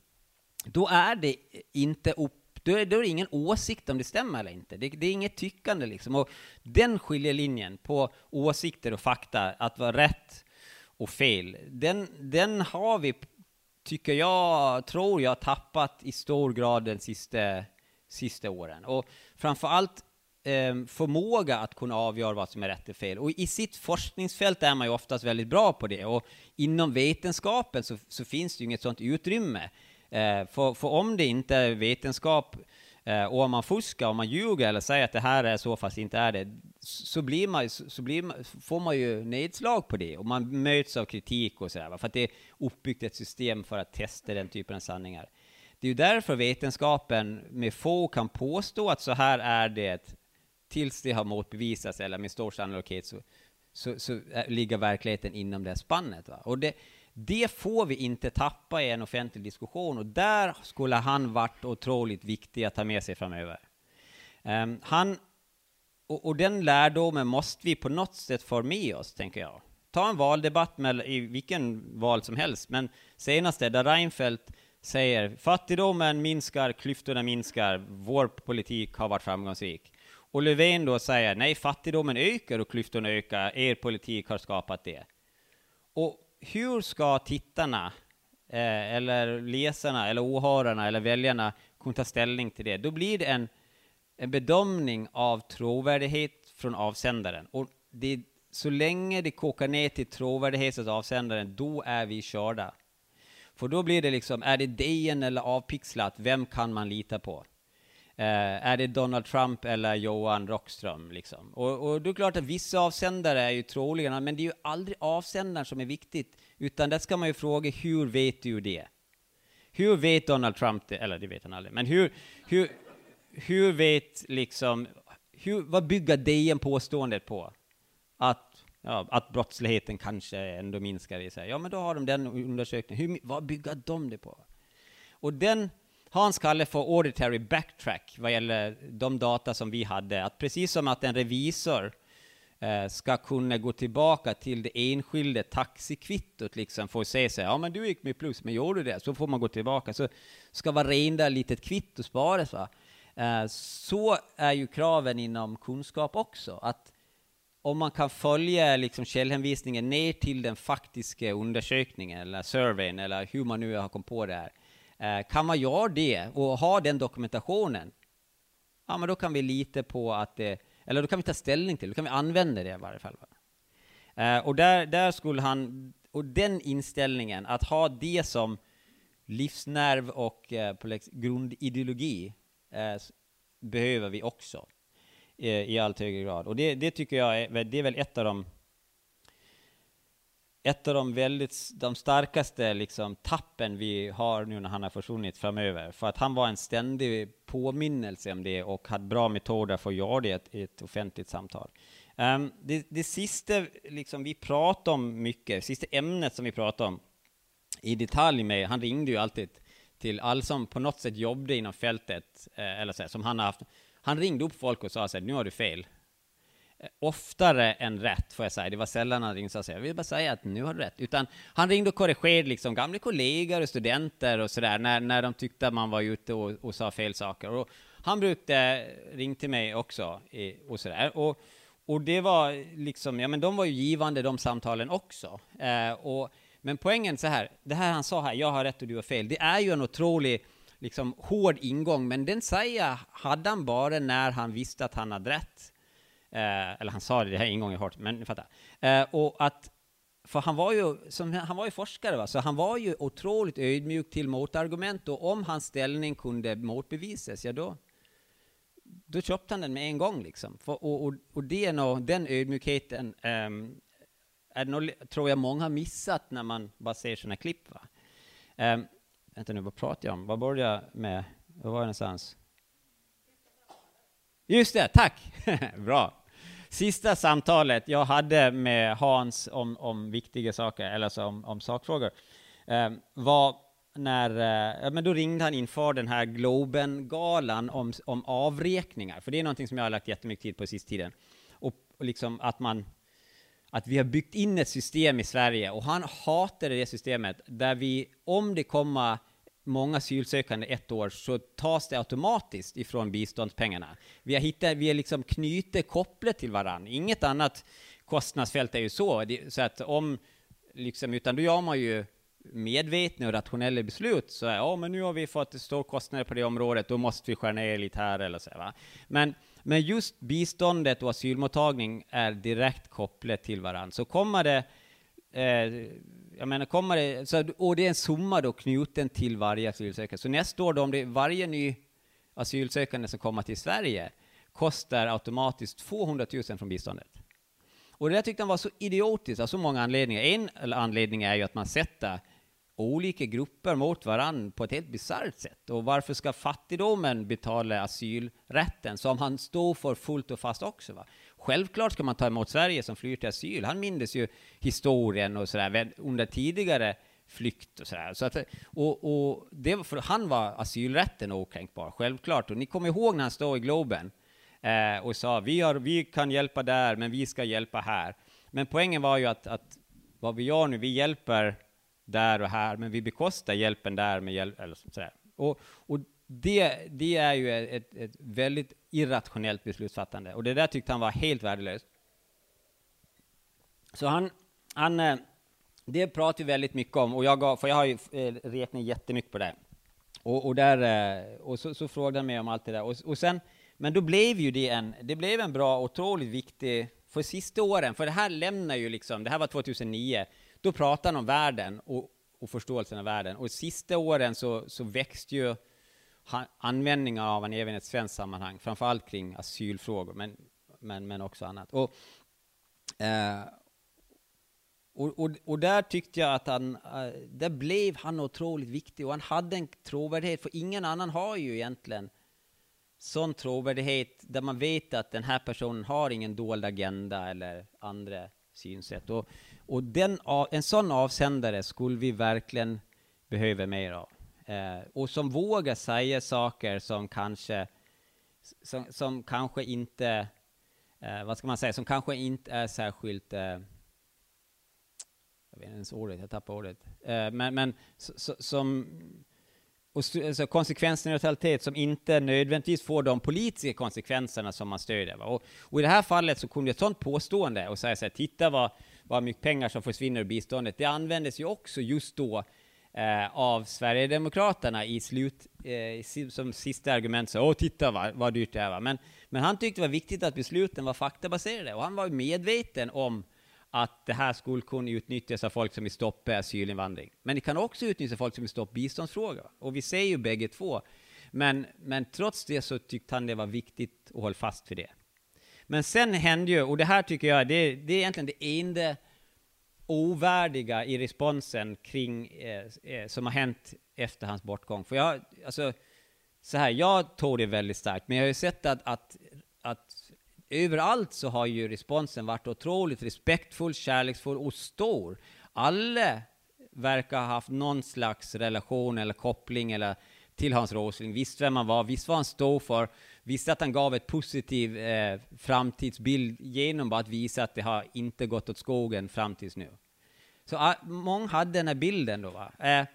Då är det inte upp då är, då är det ingen åsikt om det stämmer eller inte. Det, det, är inget tyckande liksom. Och den skiljelinjen på åsikter och fakta, att vara rätt och fel, den, den har vi, tycker jag, tror jag, tappat i stor grad den sista sista åren. Och framför allt eh, förmåga att kunna avgöra vad som är rätt och fel. Och i sitt forskningsfält är man ju oftast väldigt bra på det. Och inom vetenskapen så, så finns det ju inget sådant utrymme. Eh, för, för om det inte är vetenskap eh, och om man fuskar, om man ljuger eller säger att det här är så fast inte är det, så, blir man, så blir man, får man ju nedslag på det och man möts av kritik och sådär. För att det är uppbyggt ett system för att testa den typen av sanningar. Det är ju därför vetenskapen med få kan påstå att så här är det tills det har motbevisats, eller med stor sannolikhet så, så, så ligger verkligheten inom det spannet. Va? Och det, det får vi inte tappa i en offentlig diskussion, och där skulle han varit otroligt viktig att ta med sig framöver. Um, han, och, och, den lärdomen måste vi på något sätt få med oss, tänker jag. Ta en valdebatt med, i vilken val som helst, men senast där Reinfeldt säger fattigdomen minskar, klyftorna minskar, vår politik har varit framgångsrik. Och Löfven då säger nej, fattigdomen ökar och klyftorna ökar, er politik har skapat det. Och hur ska tittarna, eh, eller läsarna, eller åhörarna, eller väljarna kunna ta ställning till det? Då blir det en, en bedömning av trovärdighet från avsändaren. Och det, så länge det kokar ner till trovärdighet hos avsändaren, då är vi körda. För då blir det liksom, är det DN eller avpixlat, vem kan man lita på? Eh, är det Donald Trump eller Johan Rockström? Liksom? Och, och det är klart att vissa avsändare är ju troligen, men det är ju aldrig avsändaren som är viktigt, utan där ska man ju fråga, hur vet du det? Hur vet Donald Trump det? Eller det vet han aldrig, men hur, hur, hur vet liksom, hur, vad bygger DN påståendet på? Att ja, att brottsligheten kanske ändå minskar i sig. Ja, men då har de den undersökningen. Hur, vad bygger de det på? Och den Hans kallar för auditory backtrack vad gäller de data som vi hade. Att precis som att en revisor eh, ska kunna gå tillbaka till det enskilda taxikvittot liksom för att se sig, ja men du gick med plus, men gjorde du det? Så får man gå tillbaka. Så ska varenda litet kvitto sparas. Va? Eh, så är ju kraven inom kunskap också. Att om man kan följa liksom källhänvisningen ner till den faktiska undersökningen eller surveyn eller hur man nu har kommit på det här. Eh, kan man göra det och ha den dokumentationen, ja men då kan vi lita på att det, eller då kan vi ta ställning till, då kan vi använda det i varje fall. Eh, och där, där skulle han, och den inställningen, att ha det som livsnerv och eh, grundideologi, eh, behöver vi också i allt högre grad. Och det, det tycker jag är, det är väl ett av de ett av de väldigt de starkaste liksom, tappen vi har nu när han har försvunnit framöver. För att han var en ständig påminnelse om det och hade bra metoder för att göra det i ett offentligt samtal. Um, det, det sista liksom, vi pratade om mycket, sista ämnet som vi pratade om i detalj med, han ringde ju alltid till alla som på något sätt jobbade inom fältet, eh, eller så här, som han har haft han ringde upp folk och sa så här, nu har du fel. Eh, oftare än rätt, får jag säga. Det var sällan han ringde och sa jag vill bara säga att nu har du rätt. Utan han ringde och korrigerade liksom gamla kollegor och studenter och sådär, när, när de tyckte att man var ute och, och sa fel saker. Och han brukade ringa till mig också och sådär. Och, och det var liksom, ja men de var ju givande de samtalen också. Eh, och, men poängen så här, det här han sa här, jag har rätt och du har fel, det är ju en otrolig liksom hård ingång, men den säger hade han bara när han visste att han hade rätt. Eh, eller han sa det, det här är ingången hårt, men ni fattar. Eh, och att för han var ju, som, han var ju forskare, va? så han var ju otroligt ödmjuk till motargument och om hans ställning kunde motbevisas, ja då, då köpte han den med en gång. Liksom. För, och, och, och det är nog, den ödmjukheten um, är nog, tror jag många har missat när man bara ser sådana klipp. Va? Um, vänta nu, vad pratar jag om? Vad började jag med? Var var jag någonstans? Just det, tack! Bra. Sista samtalet jag hade med Hans om, om viktiga saker, eller alltså om, om sakfrågor, eh, var när, eh, men då ringde han inför den här Globen-galan om, om avräkningar, för det är någonting som jag har lagt jättemycket tid på sista tiden. Och, och liksom att man att vi har byggt in ett system i Sverige och han hatade det systemet där vi, om det kommer många asylsökande ett år så tas det automatiskt ifrån biståndspengarna. Vi har hittat, vi är liksom knutit kopplat till varandra. Inget annat kostnadsfält är ju så. så att om, liksom, utan då gör man ju medvetna och rationella beslut. Så ja, men nu har vi fått stora kostnader på det området, då måste vi skära ner lite här eller så. Va? Men, men just biståndet och asylmottagning är direkt kopplat till varandra. Så kommer det eh, jag menar, kommer det, så, och det är en summa då knuten till varje asylsökande. Så nästa år, då, om det är varje ny asylsökande som kommer till Sverige, kostar automatiskt 200 000 från biståndet. Och det där tyckte han var så idiotiskt av så många anledningar. En anledning är ju att man sätter olika grupper mot varandra på ett helt bisarrt sätt. Och varför ska fattigdomen betala asylrätten, som han står för fullt och fast också? Va? Självklart ska man ta emot Sverige som flyr till asyl. Han mindes ju historien och sådär under tidigare flykt och sådär. Så att, och, och det, för han var asylrätten okränkbar, självklart. Och ni kommer ihåg när han stod i Globen eh, och sa vi, har, vi kan hjälpa där, men vi ska hjälpa här. Men poängen var ju att, att vad vi gör nu, vi hjälper där och här, men vi bekostar hjälpen där med hjälp, eller sådär. Och, och det, det är ju ett, ett väldigt irrationellt beslutsfattande, och det där tyckte han var helt värdelöst. Så han, han eh, det pratar vi väldigt mycket om, och jag gav, för jag har ju eh, räknat jättemycket på det. Och, och, där, eh, och så, så frågade han mig om allt det där. Och, och sen, men då blev ju det en, det blev en bra, otroligt viktig, för sista åren, för det här lämnar ju liksom, det här var 2009, då pratade han om världen och, och förståelsen av världen. Och sista åren så, så växte ju användningen av han även i ett svenskt sammanhang, framförallt kring asylfrågor, men, men, men också annat. Och, eh, och, och, och, där tyckte jag att han, eh, där blev han otroligt viktig och han hade en trovärdighet, för ingen annan har ju egentligen sån trovärdighet där man vet att den här personen har ingen dold agenda eller andra synsätt. Och, och den, en sån avsändare skulle vi verkligen behöva mer av. Eh, och som vågar säga saker som kanske, som, som kanske inte, eh, vad ska man säga, som kanske inte är särskilt eh, jag vet inte ens ordet, jag tappar ordet. Eh, men, men som och alltså konsekvensneutralitet som inte nödvändigtvis får de politiska konsekvenserna som man stödjer. Och, och, i det här fallet så kunde ett sådant påstående och säga så här, titta vad, vad mycket pengar som försvinner ur biståndet, det användes ju också just då eh, av Sverigedemokraterna i slut, eh, som sista argument, så åh titta vad, vad dyrt det är. Va? Men, men han tyckte det var viktigt att besluten var faktabaserade, och han var medveten om att det här skulle kunna utnyttjas av folk som vill stoppa asylinvandring. Men det kan också utnyttjas av folk som vill stoppa biståndsfrågor. Och vi ser ju bägge två. Men, men trots det så tyckte han det var viktigt att hålla fast vid det. Men sen hände ju, och det här tycker jag, det, det är egentligen det enda ovärdiga i responsen kring, eh, eh, som har hänt efter hans bortgång. För jag, alltså, så här, jag tog det väldigt starkt, men jag har ju sett att, att, att överallt så har ju responsen varit otroligt respektfull, kärleksfull och stor. Alla verkar ha haft någon slags relation eller koppling eller till Hans Rosling, visste vem han var, visste vad han stod för, visste att han gav ett positiv eh, framtidsbild genom att visa att det har inte gått åt skogen fram tills nu. Så ah, många hade den här bilden då. Va? Eh,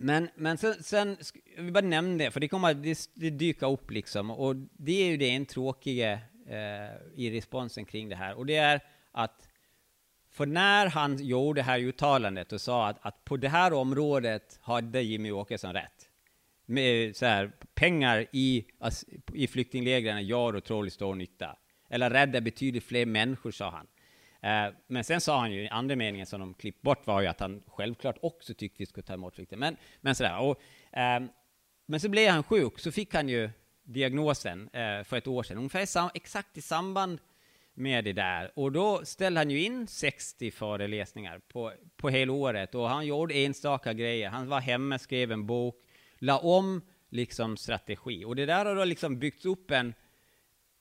men, men sen, sen, jag vill bara nämna det, för det kommer det, det dyka upp liksom, och det är ju det en tråkiga eh, i responsen kring det här, och det är att för när han gjorde det här uttalandet och sa att, att på det här området hade Jimmy Åkesson rätt, med eh, så här, pengar i, i flyktinglägren gör otroligt stor nytta, eller räddar betydligt fler människor, sa han. Eh, men sen sa han ju, i andra meningen som de klippt bort var ju att han självklart också tyckte vi skulle ta emot flyktingar. Men, men sådär. Och, ehm, men så blev han sjuk, så fick han ju diagnosen eh, för ett år sedan, ungefär sam, exakt i samband med det där. Och då ställde han ju in 60 föreläsningar på, på hela året och han gjorde enstaka grejer. Han var hemma, skrev en bok, la om liksom strategi. Och det där har då liksom byggts upp en,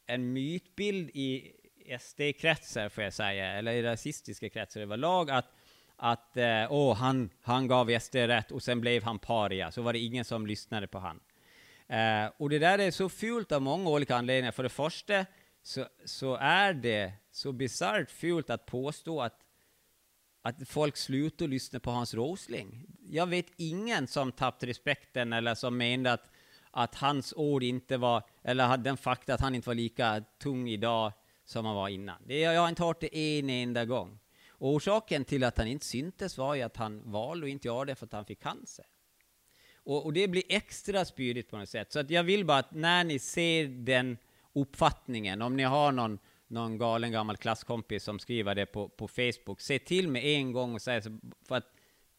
en mytbild i SD-kretsar, får jag säga, eller i rasistiska kretsar överlag, att att eh, åh, han, han gav SD rätt och sen blev han paria, så var det ingen som lyssnade på han. Eh, och det där är så fult av många olika anledningar. För det första så, så är det så bisarrt fult att påstå att, att folk slutar lyssna på Hans Rosling. Jag vet ingen som tappat respekten eller som menade att, att hans ord inte var, eller den fakta att han inte var lika tung idag som han var innan. Det, jag har inte hört det en enda gång. Och orsaken till att han inte syntes var ju att han valde att inte göra det för att han fick cancer. Och, och, det blir extra spydigt på något sätt. Så att jag vill bara att när ni ser den uppfattningen, om ni har någon, någon galen gammal klasskompis som skriver det på, på Facebook, se till med en gång och säg så, för att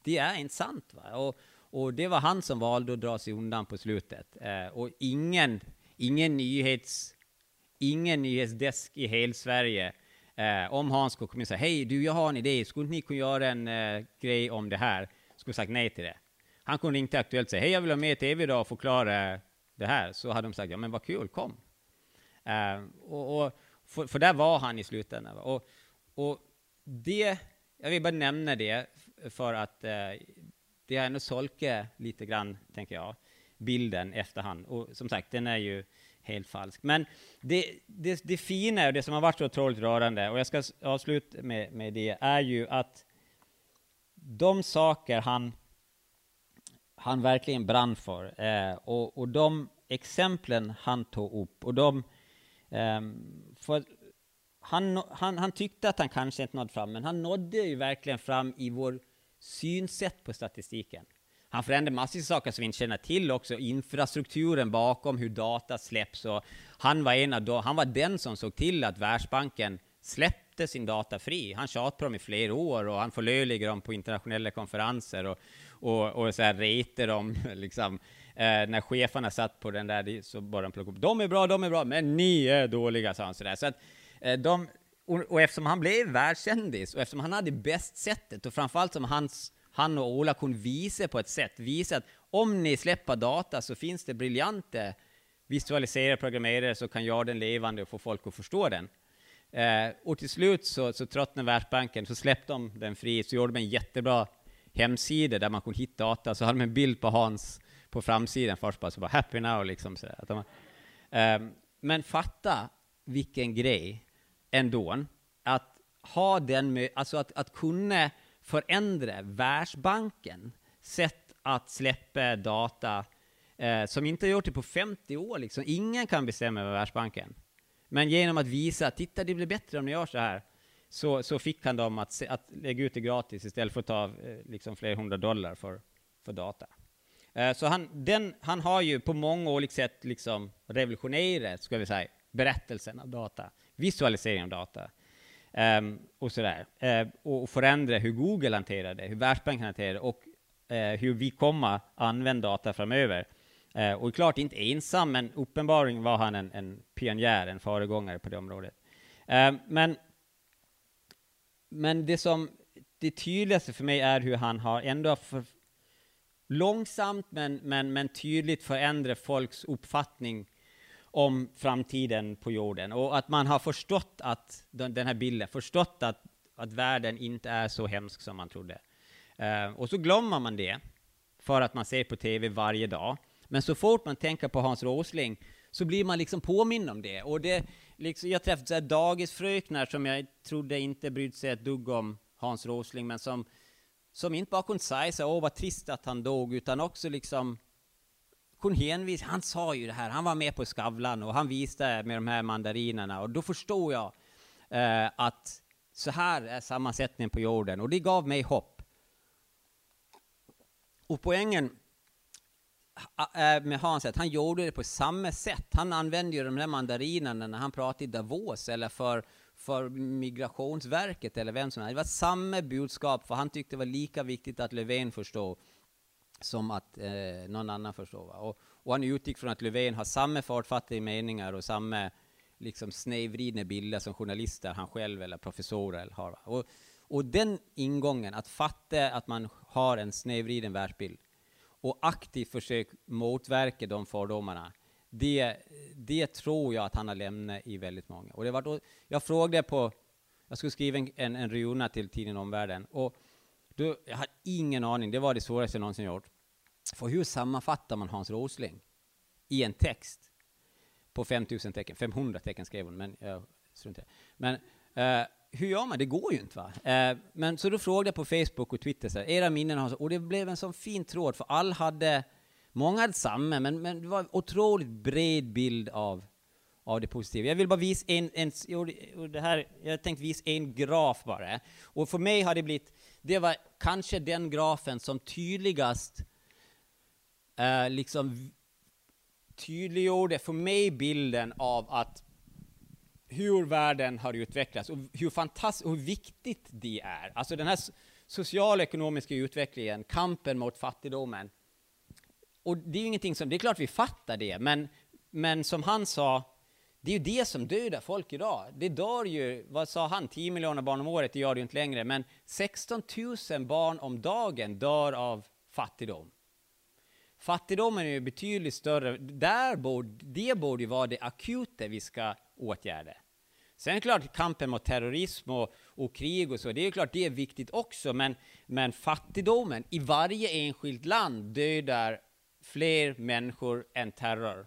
det är inte sant. Va? Och, och det var han som valde att dra sig undan på slutet. Eh, och ingen, ingen, nyhets, ingen nyhetsdesk i hela Sverige Eh, om Hans skulle komma och säga hej du, jag har en idé, skulle inte ni kunna göra en eh, grej om det här? Skulle sagt nej till det. Han kunde ringa till Aktuellt och säga hej, jag vill ha med i tv idag och förklara det här. Så hade de sagt ja, men vad kul, kom. Eh, och, och för, för, där var han i slutändan. Och, och det, jag vill bara nämna det för att eh, det har ändå solkat lite grann, tänker jag, bilden efterhand. Och som sagt, den är ju helt falsk. Men det, det, det fina och det som har varit så otroligt rörande, och jag ska avsluta med, med det, är ju att de saker han, han verkligen brann för, eh, och, och de exemplen han tog upp, och de... Eh, för han, han, han tyckte att han kanske inte nådde fram, men han nådde ju verkligen fram i vår synsätt på statistiken. Han förändrade massor av saker som vi inte känner till också, infrastrukturen bakom hur data släpps. Och han, var en av då, han var den som såg till att Världsbanken släppte sin data fri. Han tjatade på dem i flera år och han förlöjligade dem på internationella konferenser och, och, och så här rete dem. Liksom. Eh, när cheferna satt på den där så bara de plocka upp. De är bra, de är bra, men ni är dåliga, sa han sådär. Så att, eh, de, och, och eftersom han blev världskändis och eftersom han hade bäst sättet och framförallt som hans han och Ola kunde visa på ett sätt, visa att om ni släpper data så finns det briljanta visualiserade programmerare som kan göra den levande och få folk att förstå den. Eh, och till slut så, så tröttnade Världsbanken, så släppte de den fri, så gjorde de en jättebra hemsida där man kunde hitta data, så hade de en bild på Hans på framsidan först bara, så bara happy now liksom. Så att de, eh, men fatta vilken grej ändå, att ha den, alltså att, att kunna förändra Världsbanken sätt att släppa data eh, som inte har gjort det på 50 år. Liksom. Ingen kan bestämma över Världsbanken. Men genom att visa, titta det blir bättre om ni gör så här, så, så fick han dem att, att lägga ut det gratis istället för att ta eh, liksom flera hundra dollar för, för data. Eh, så han, den, han har ju på många olika sätt liksom revolutionerat, ska vi säga, berättelsen av data, visualiseringen av data. Um, och sådär. Uh, och förändra hur Google hanterar det, hur Världsbanken hanterar det och uh, hur vi kommer använda data framöver. Uh, och klart inte ensam, men uppenbarligen var han en, en pionjär, en föregångare på det området. Men, men det som det tydligaste för mig är hur han har ändå för, långsamt men, men, men tydligt förändrat folks uppfattning om framtiden på jorden och att man har förstått att den här bilden, förstått att, att världen inte är så hemsk som man trodde. Uh, och så glömmer man det för att man ser på TV varje dag. Men så fort man tänker på Hans Rosling så blir man liksom påminn om det. Och det liksom, jag träffade dagisfröknar som jag trodde inte brydde sig ett dugg om Hans Rosling, men som, som inte bara kunde säga så åh vad trist att han dog, utan också liksom kunde han sa ju det här, han var med på Skavlan och han visade med de här mandarinerna och då förstod jag eh, att så här är sammansättningen på jorden och det gav mig hopp. Och poängen eh, med Hans att han gjorde det på samma sätt. Han använde ju de där mandarinerna när han pratade i Davos eller för för Migrationsverket eller vem som helst. Det var samma budskap, för han tyckte det var lika viktigt att Löfven förstod som att eh, någon annan förstår. Va? Och, och han utgick från att Löfven har samma fartfattiga meningar och samma liksom, snedvridna bilder som journalister, han själv eller professorer har. Och, och den ingången, att fatta att man har en snedvriden världsbild och aktivt försöka motverka de fördomarna, det, det tror jag att han har lämnat i väldigt många. Och det var då, jag frågade på, jag skulle skriva en, en, en runa till tidningen Omvärlden, och du, jag hade ingen aning, det var det svåraste jag någonsin gjort. För hur sammanfattar man Hans Rosling i en text på 5000 tecken? 500 tecken skrev hon, men jag struntar Men eh, hur gör man? Det går ju inte. va? Eh, men så då frågade jag på Facebook och Twitter, så här, era minnen har och det blev en sån fin tråd, för alla hade, många hade samma, men, men det var en otroligt bred bild av av det positiva. Jag vill bara visa en, en det här, jag tänkte visa en graf bara. Och för mig har det blivit, det var kanske den grafen som tydligast eh, liksom tydliggjorde för mig bilden av att hur världen har utvecklats och hur fantastiskt och hur viktigt det är. Alltså den här sociala ekonomiska utvecklingen, kampen mot fattigdomen. Och det är ju ingenting som, det är klart vi fattar det, men, men som han sa, det är ju det som dödar folk idag. Det dör ju, vad sa han, 10 miljoner barn om året, det gör det ju inte längre, men 16 000 barn om dagen dör av fattigdom. Fattigdomen är ju betydligt större, där borde, det borde ju vara det akuta vi ska åtgärda. Sen är det klart, kampen mot terrorism och, och krig och så, det är klart det är viktigt också, men, men fattigdomen i varje enskilt land dödar fler människor än terror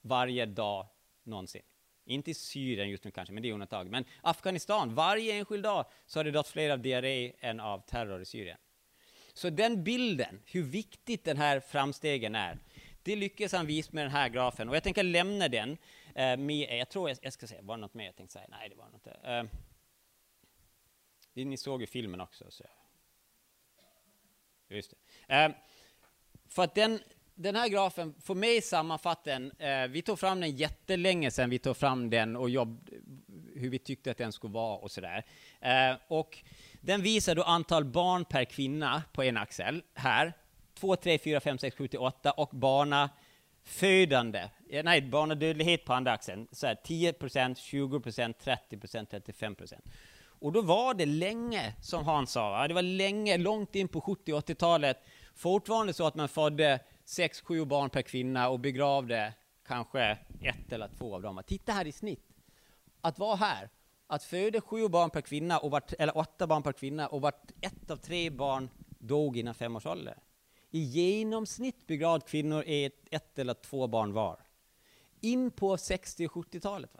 varje dag någonsin. Inte i Syrien just nu kanske, men det är undantag. Men Afghanistan, varje enskild dag så har det dött fler av diarré än av terror i Syrien. Så den bilden, hur viktigt den här framstegen är, det lyckas han visa med den här grafen. Och jag tänker lämna den eh, med, jag tror jag, jag ska säga, var det något mer jag tänkte säga? Nej, det var något eh, Ni såg ju filmen också. Så. Just det. Eh, för att den, den här grafen, för mig sammanfattar den, eh, vi tog fram den jättelänge sedan vi tog fram den och jobb, hur vi tyckte att den skulle vara och sådär. Eh, och den visar då antal barn per kvinna på en axel, här. 2, 3, 4, 5, 6, 7, 8 och barnafödande, födande, eh, nej, barnadödlighet på andra axeln. Så här, 10 procent, 20 procent, 30 procent, 35 procent. Och då var det länge, som Hans sa, det var länge, långt in på 70 80-talet, fortfarande så att man födde sex, sju barn per kvinna och begravde kanske ett eller två av dem. Titta här i snitt. Att vara här, att föda sju barn per kvinna, och vart, eller åtta barn per kvinna, och vart ett av tre barn dog innan fem års ålder. I genomsnitt begravd kvinnor är ett, ett eller två barn var. In på 60 och 70-talet.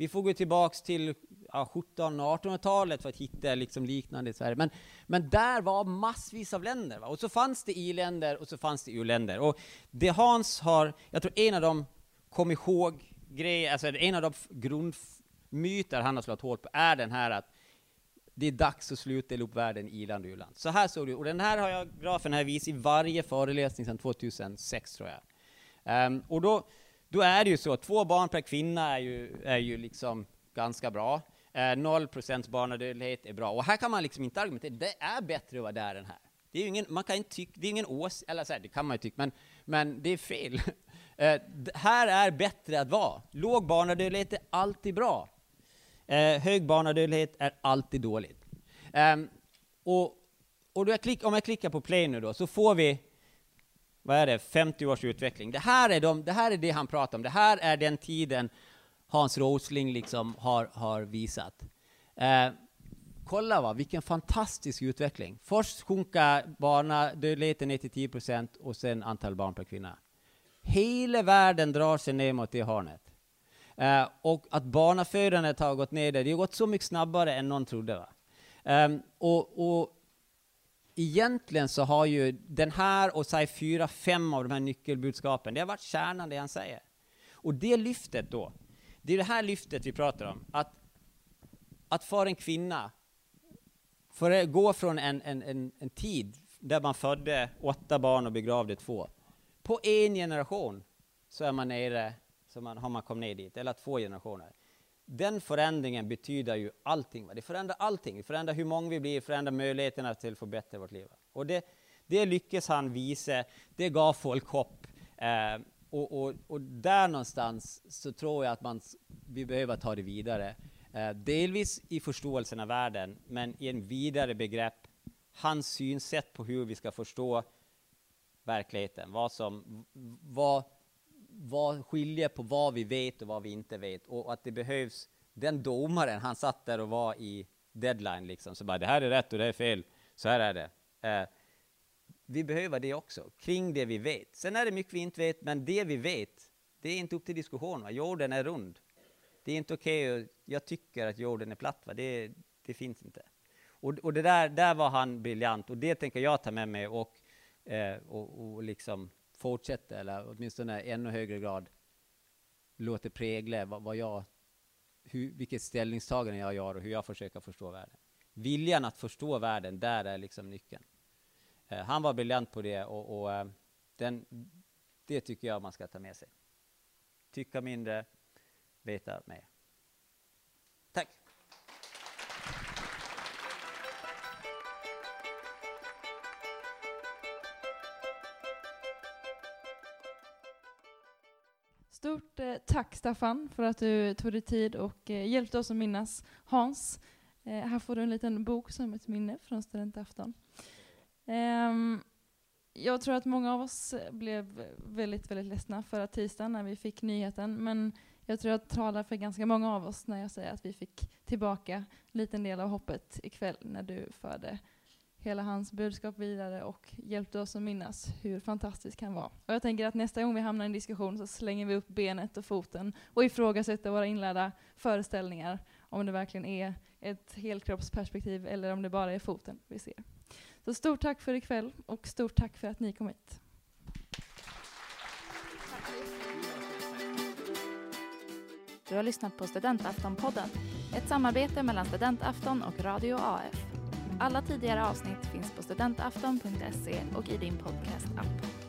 Vi får gå tillbaks till ja, 1700-1800-talet för att hitta liksom liknande i Sverige. Men, men där var massvis av länder. Va? Och så fanns det i-länder och så fanns det u-länder. Och det Hans har, jag tror en av de kom ihåg grejer, alltså en av de grundmyter han har slagit hål på är den här att det är dags att sluta dela upp världen i i-land och u-land. Så här såg det ut, Och den här har jag, grafen här visat i varje föreläsning sedan 2006 tror jag. Um, och då, då är det ju så, två barn per kvinna är ju, är ju liksom ganska bra. Eh, noll procents barnadödlighet är bra. Och här kan man liksom inte argumentera, det är bättre att vara där än här. Det är ingen, man kan inte tycka, det är ingen ås, eller så här, det kan man ju tycka, men, men det är fel. Eh, här är bättre att vara. Låg barnadödlighet är alltid bra. Eh, hög barnadödlighet är alltid dåligt. Eh, och och jag klick, om jag klickar på play nu då, så får vi vad är det, 50 års utveckling. Det här, är de, det här är det han pratar om. Det här är den tiden Hans Rosling liksom har, har visat. Eh, kolla va, vilken fantastisk utveckling. Först sjunka barnadödligheten ner till 10 procent och sen antal barn per kvinna. Hela världen drar sig ner mot det hörnet. Eh, och att barnafödandet har gått ner det har gått så mycket snabbare än någon trodde. Va? Eh, och, och egentligen så har ju den här och säg fyra, fem av de här nyckelbudskapen, det har varit kärnan det han säger. Och det lyftet då, det är det här lyftet vi pratar om. Att, att för en kvinna, för att gå från en, en, en, en tid där man födde åtta barn och begravde två, på en generation så är man nere, så man, har man kommit ner dit, eller två generationer den förändringen betyder ju allting. Va? Det förändrar allting. Det förändrar hur många vi blir, förändrar möjligheterna till att förbättra vårt liv. Och det, det lyckas han visa. Det gav folk hopp. Eh, och, och, och, där någonstans så tror jag att man, vi behöver ta det vidare. Eh, delvis i förståelsen av världen, men i en vidare begrepp. Hans synsätt på hur vi ska förstå verkligheten. Vad som, vad, vad skiljer på vad vi vet och vad vi inte vet. Och att det behövs, den domaren, han satt där och var i deadline liksom, så bara det här är rätt och det är fel, så här är det. Eh, vi behöver det också, kring det vi vet. Sen är det mycket vi inte vet, men det vi vet, det är inte upp till diskussion. Va? Jorden är rund. Det är inte okej, okay jag tycker att jorden är platt. Va? Det, det finns inte. Och, och det där, där var han briljant, och det tänker jag ta med mig och, eh, och, och liksom fortsätta, eller åtminstone i ännu högre grad Låter prägla vad, vad jag, hur, vilket ställningstagande jag gör och hur jag försöker förstå världen. Viljan att förstå världen, där är liksom nyckeln. Eh, han var briljant på det och, och eh, den, det tycker jag man ska ta med sig. Tycka mindre, veta mer. Stort eh, tack Staffan för att du tog dig tid och eh, hjälpte oss att minnas Hans. Eh, här får du en liten bok som ett minne från studentafton. Ehm, jag tror att många av oss blev väldigt, väldigt ledsna förra tisdagen när vi fick nyheten, men jag tror jag talar för ganska många av oss när jag säger att vi fick tillbaka en liten del av hoppet ikväll när du förde hela hans budskap vidare och hjälpte oss att minnas hur fantastisk han var. Och jag tänker att nästa gång vi hamnar i en diskussion så slänger vi upp benet och foten och ifrågasätter våra inlärda föreställningar om det verkligen är ett helkroppsperspektiv eller om det bara är foten vi ser. Så stort tack för ikväll och stort tack för att ni kom hit. Du har lyssnat på Studentaftonpodden, ett samarbete mellan Studentafton och Radio AF. Alla tidigare avsnitt finns på studentafton.se och i din podcast-app.